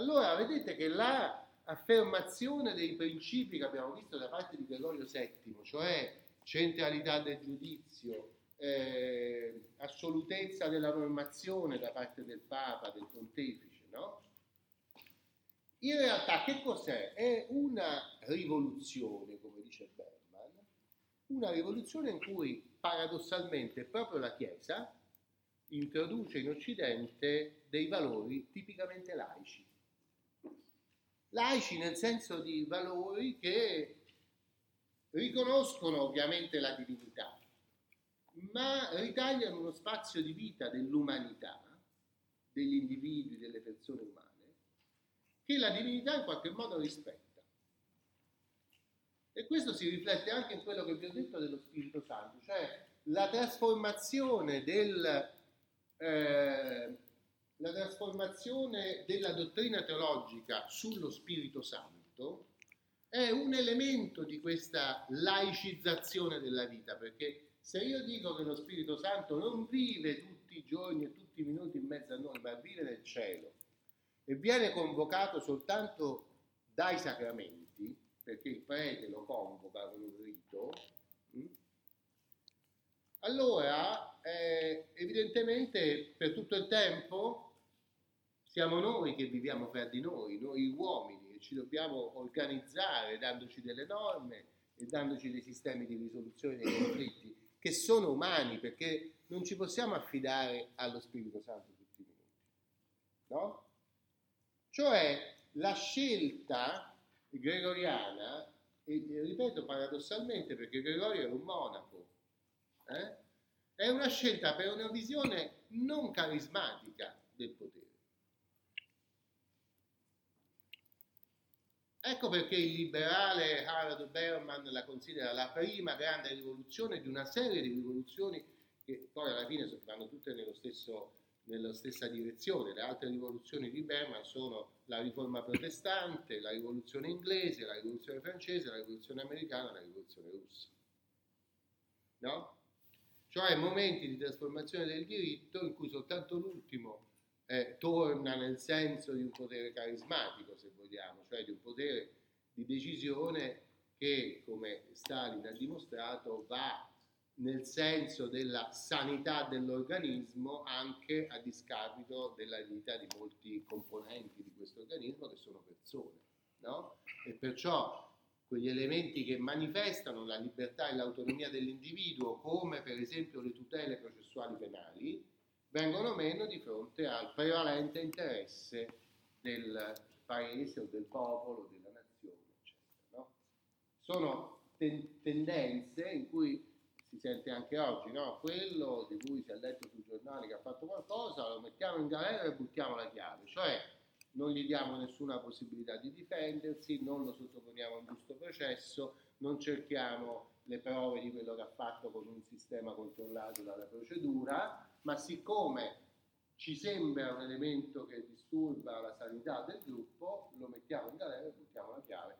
Allora vedete che la affermazione dei principi che abbiamo visto da parte di Gregorio VII, cioè centralità del giudizio, eh, assolutezza della normazione da parte del Papa, del Pontefice, no? In realtà che cos'è? È una rivoluzione, come dice Berman, una rivoluzione in cui paradossalmente proprio la Chiesa introduce in Occidente dei valori tipicamente laici. Laici nel senso di valori che riconoscono ovviamente la divinità, ma ritagliano uno spazio di vita dell'umanità, degli individui, delle persone umane, che la divinità in qualche modo rispetta. E questo si riflette anche in quello che vi ho detto dello Spirito Santo, cioè la trasformazione, del, eh, la trasformazione della dottrina teologica sullo Spirito Santo è un elemento di questa laicizzazione della vita, perché se io dico che lo Spirito Santo non vive tutti i giorni e tutti i minuti in mezzo a noi, ma vive nel cielo e viene convocato soltanto dai sacramenti, perché il prete lo convoca con un rito, mm, allora eh, evidentemente per tutto il tempo siamo noi che viviamo fra di noi, noi uomini, e ci dobbiamo organizzare dandoci delle norme e dandoci dei sistemi di risoluzione dei conflitti che sono umani, perché non ci possiamo affidare allo Spirito Santo tutti i minuti. No? Cioè la scelta gregoriana, e ripeto paradossalmente perché Gregorio era un monaco, eh? è una scelta per una visione non carismatica del potere. Ecco perché il liberale Harold Berman la considera la prima grande rivoluzione di una serie di rivoluzioni che poi alla fine vanno tutte nello stesso, nella stessa direzione. Le altre rivoluzioni di Berman sono la riforma protestante, la rivoluzione inglese, la rivoluzione francese, la rivoluzione americana, la rivoluzione russa. No? Cioè momenti di trasformazione del diritto in cui soltanto l'ultimo eh, torna nel senso di un potere carismatico, se vogliamo, cioè di un potere di decisione che, come Stalin ha dimostrato, va nel senso della sanità dell'organismo anche a discapito della vita di molti componenti di questo organismo che sono persone. No? E perciò quegli elementi che manifestano la libertà e l'autonomia dell'individuo, come per esempio le tutele processuali penali, vengono meno di fronte al prevalente interesse del paese o del popolo, della nazione, eccetera. No? Sono ten- tendenze in cui si sente anche oggi, no? quello di cui si è letto sui giornali che ha fatto qualcosa, lo mettiamo in galera e buttiamo la chiave, cioè non gli diamo nessuna possibilità di difendersi, non lo sottoponiamo a un giusto processo, non cerchiamo le prove di quello che ha fatto con un sistema controllato dalla procedura, ma siccome ci sembra un elemento che disturba la sanità del gruppo, lo mettiamo in galera e buttiamo la chiave.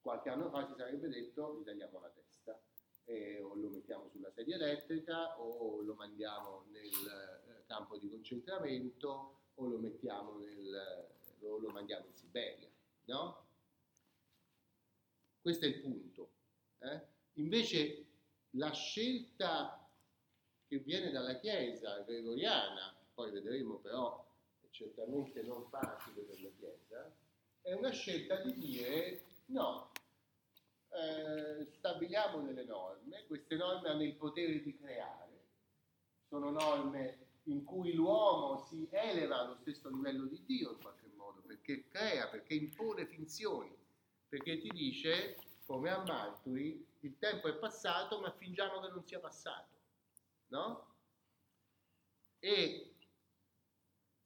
Qualche anno fa si sarebbe detto gli tagliamo la testa, eh, o lo mettiamo sulla sedia elettrica, o lo mandiamo nel eh, campo di concentramento, o lo nel, o lo mandiamo in Siberia. No? Questo è il punto. Eh? Invece la scelta che viene dalla Chiesa gregoriana, poi vedremo però è certamente non facile per la Chiesa, è una scelta di dire no, eh, stabiliamo delle norme, queste norme hanno il potere di creare, sono norme in cui l'uomo si eleva allo stesso livello di Dio in qualche modo, perché crea, perché impone finzioni, perché ti dice, come a Malturi, il tempo è passato ma fingiamo che non sia passato no? E,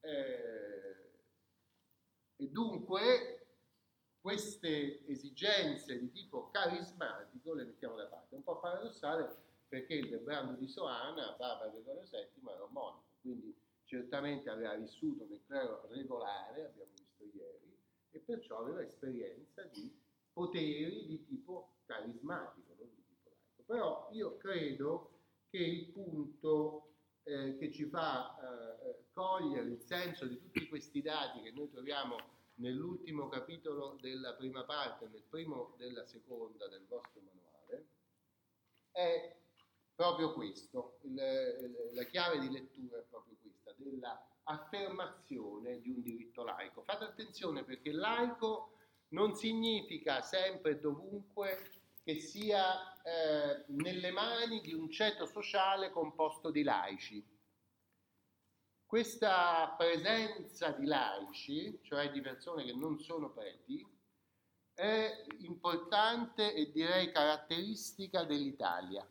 eh, e dunque queste esigenze di tipo carismatico le mettiamo da parte. È un po' paradossale perché il Brando di Soana, Papa Gregorio VII, era un monaco, quindi certamente aveva vissuto nel clero regolare, abbiamo visto ieri, e perciò aveva esperienza di poteri di tipo carismatico, non di tipo laico. Però io credo che il punto eh, che ci fa eh, cogliere il senso di tutti questi dati che noi troviamo nell'ultimo capitolo della prima parte, nel primo della seconda del vostro manuale, è proprio questo, il, la chiave di lettura è proprio questa, della affermazione di un diritto laico. Fate attenzione perché laico non significa sempre e dovunque che sia eh, nelle mani di un ceto sociale composto di laici. Questa presenza di laici, cioè di persone che non sono preti, è importante e direi caratteristica dell'Italia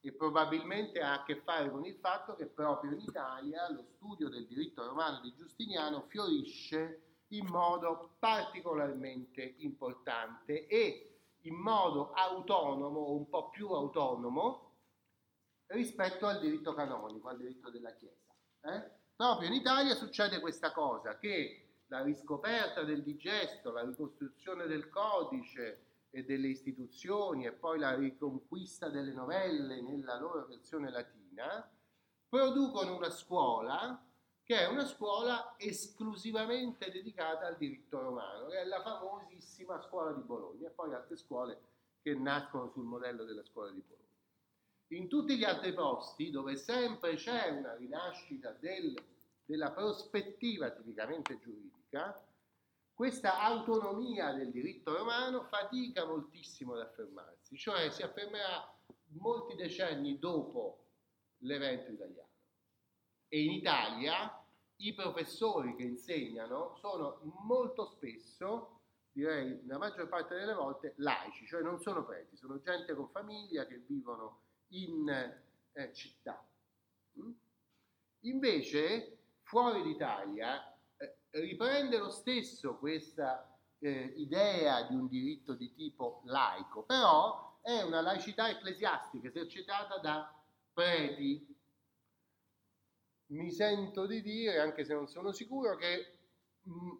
e probabilmente ha a che fare con il fatto che proprio in Italia lo studio del diritto romano di Giustiniano fiorisce in modo particolarmente importante e in modo autonomo un po' più autonomo rispetto al diritto canonico, al diritto della Chiesa. Eh? Proprio in Italia succede questa cosa, che la riscoperta del digesto, la ricostruzione del codice, e delle istituzioni e poi la riconquista delle novelle nella loro versione latina, producono una scuola che è una scuola esclusivamente dedicata al diritto romano, che è la famosissima scuola di Bologna e poi altre scuole che nascono sul modello della scuola di Bologna. In tutti gli altri posti dove sempre c'è una rinascita del, della prospettiva tipicamente giuridica, questa autonomia del diritto romano fatica moltissimo ad affermarsi, cioè si affermerà molti decenni dopo l'evento italiano. E in Italia i professori che insegnano sono molto spesso, direi la maggior parte delle volte, laici, cioè non sono preti, sono gente con famiglia che vivono in eh, città. Mm? Invece, fuori d'Italia, riprende lo stesso questa eh, idea di un diritto di tipo laico, però è una laicità ecclesiastica esercitata da preti. Mi sento di dire, anche se non sono sicuro, che mm,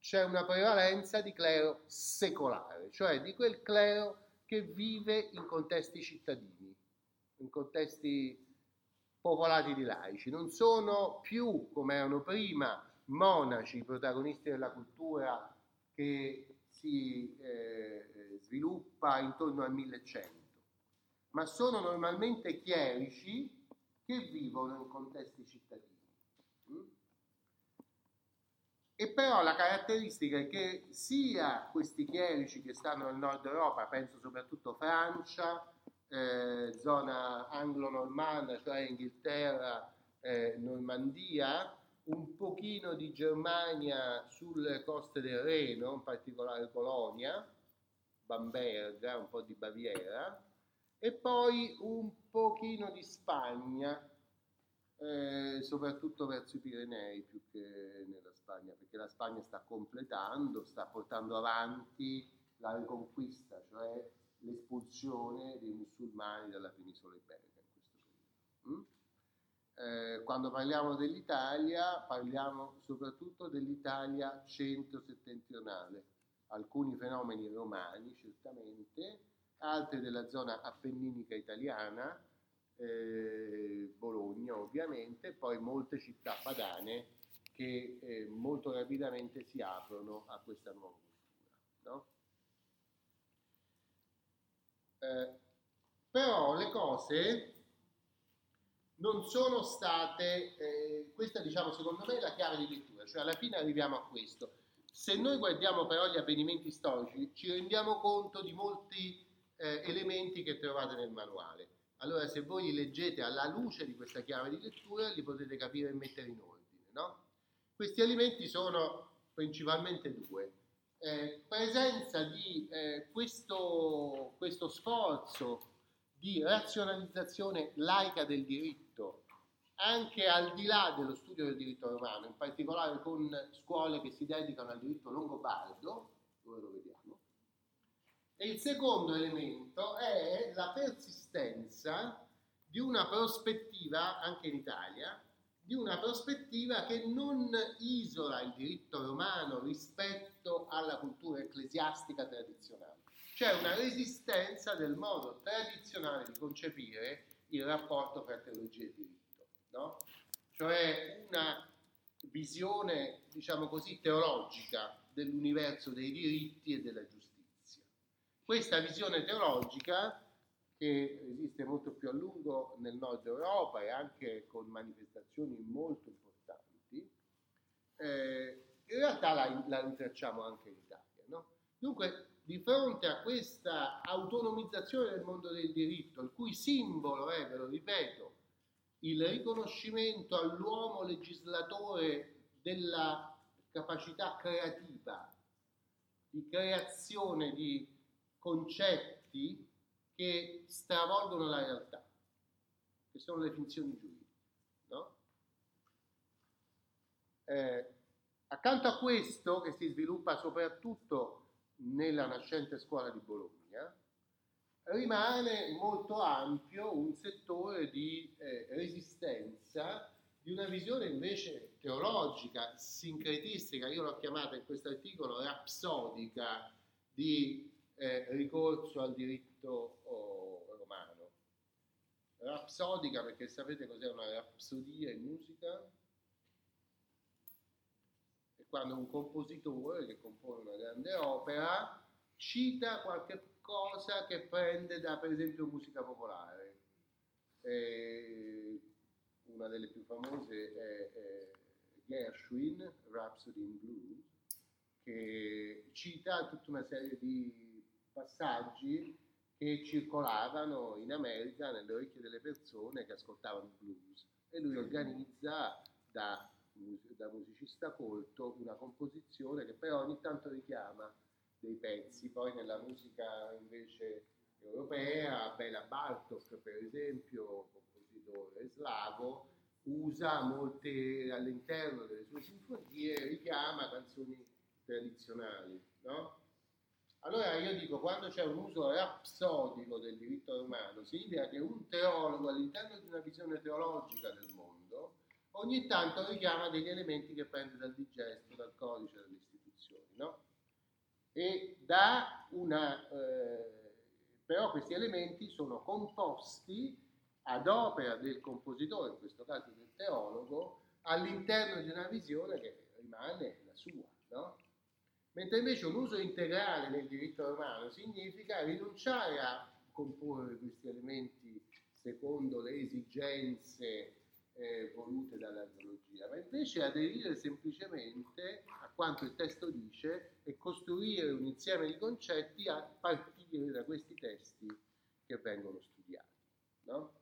c'è una prevalenza di clero secolare, cioè di quel clero che vive in contesti cittadini, in contesti popolati di laici. Non sono più, come erano prima, monaci, protagonisti della cultura che si eh, sviluppa intorno al 1100, ma sono normalmente chierici che vivono in contesti cittadini. Mm? E però la caratteristica è che sia questi chierici che stanno nel nord Europa, penso soprattutto Francia, eh, zona anglo-normanna, cioè Inghilterra, eh, Normandia, un pochino di Germania sulle coste del Reno, in particolare Colonia, Bamberga, un po' di Baviera, e poi un pochino di Spagna, eh, soprattutto verso i Pirenei più che nella Spagna, perché la Spagna sta completando, sta portando avanti la riconquista, cioè l'espulsione dei musulmani dalla penisola iberica in questo periodo. Mm? eh, quando parliamo dell'Italia parliamo soprattutto dell'Italia centro-settentrionale, alcuni fenomeni romani certamente, altri della zona appenninica italiana, eh, Bologna ovviamente, poi molte città padane che eh, molto rapidamente si aprono a questa nuova cultura. No? Eh, però le cose non sono state, eh, questa diciamo secondo me è la chiave di lettura, cioè alla fine arriviamo a questo. Se noi guardiamo però gli avvenimenti storici ci rendiamo conto di molti eh, elementi che trovate nel manuale. Allora se voi li leggete alla luce di questa chiave di lettura li potete capire e mettere in ordine. No? Questi elementi sono principalmente due. Eh, presenza di eh, questo, questo sforzo di razionalizzazione laica del diritto, anche al di là dello studio del diritto romano, in particolare con scuole che si dedicano al diritto longobardo, dove lo vediamo. E il secondo elemento è la persistenza di una prospettiva, anche in Italia, di una prospettiva che non isola il diritto romano rispetto alla cultura ecclesiastica tradizionale c'è una resistenza del modo tradizionale di concepire il rapporto fra teologia e diritto, no? cioè una visione, diciamo così, teologica dell'universo dei diritti e della giustizia. Questa visione teologica, che esiste molto più a lungo nel nord Europa e anche con manifestazioni molto importanti, eh, in realtà la, la ritracciamo anche in Italia. No? Dunque, di fronte a questa autonomizzazione del mondo del diritto, il cui simbolo è, ve lo ripeto, il riconoscimento all'uomo legislatore della capacità creativa, di creazione di concetti che stravolgono la realtà, che sono le finzioni giuridiche. No? Eh, accanto a questo, che si sviluppa soprattutto nella nascente scuola di Bologna, rimane molto ampio un settore di eh, resistenza di una visione invece teologica, sincretistica, io l'ho chiamata in questo articolo rapsodica di eh, ricorso al diritto oh, romano. Rapsodica perché sapete cos'è una rapsodia in musica? È quando un compositore che compone una grande opera cita qualche cosa che prende da per esempio musica popolare. Eh, una delle più famose è, è Gershwin, Rhapsody in Blues, che cita tutta una serie di passaggi che circolavano in America nelle orecchie delle persone che ascoltavano blues. E lui organizza da, da musicista colto una composizione che però ogni tanto richiama dei pezzi, poi nella musica invece europea, Bela Bartok per esempio, compositore slavo, usa molte all'interno delle sue sinfonie, richiama canzoni tradizionali, no? Allora io dico, quando c'è un uso rapsodico del diritto romano, significa che un teologo all'interno di una visione teologica del mondo ogni tanto richiama degli elementi che prende dal digesto, dal codice, dalle istituzioni, no? E da una... Eh, però questi elementi sono composti ad opera del compositore, in questo caso del teologo, all'interno di una visione che rimane? Mentre invece un uso integrale nel diritto romano significa rinunciare a comporre questi elementi secondo le esigenze eh, volute dall'archeologia, ma invece aderire semplicemente a quanto il testo dice e costruire un insieme di concetti a partire da questi testi che vengono studiati. No?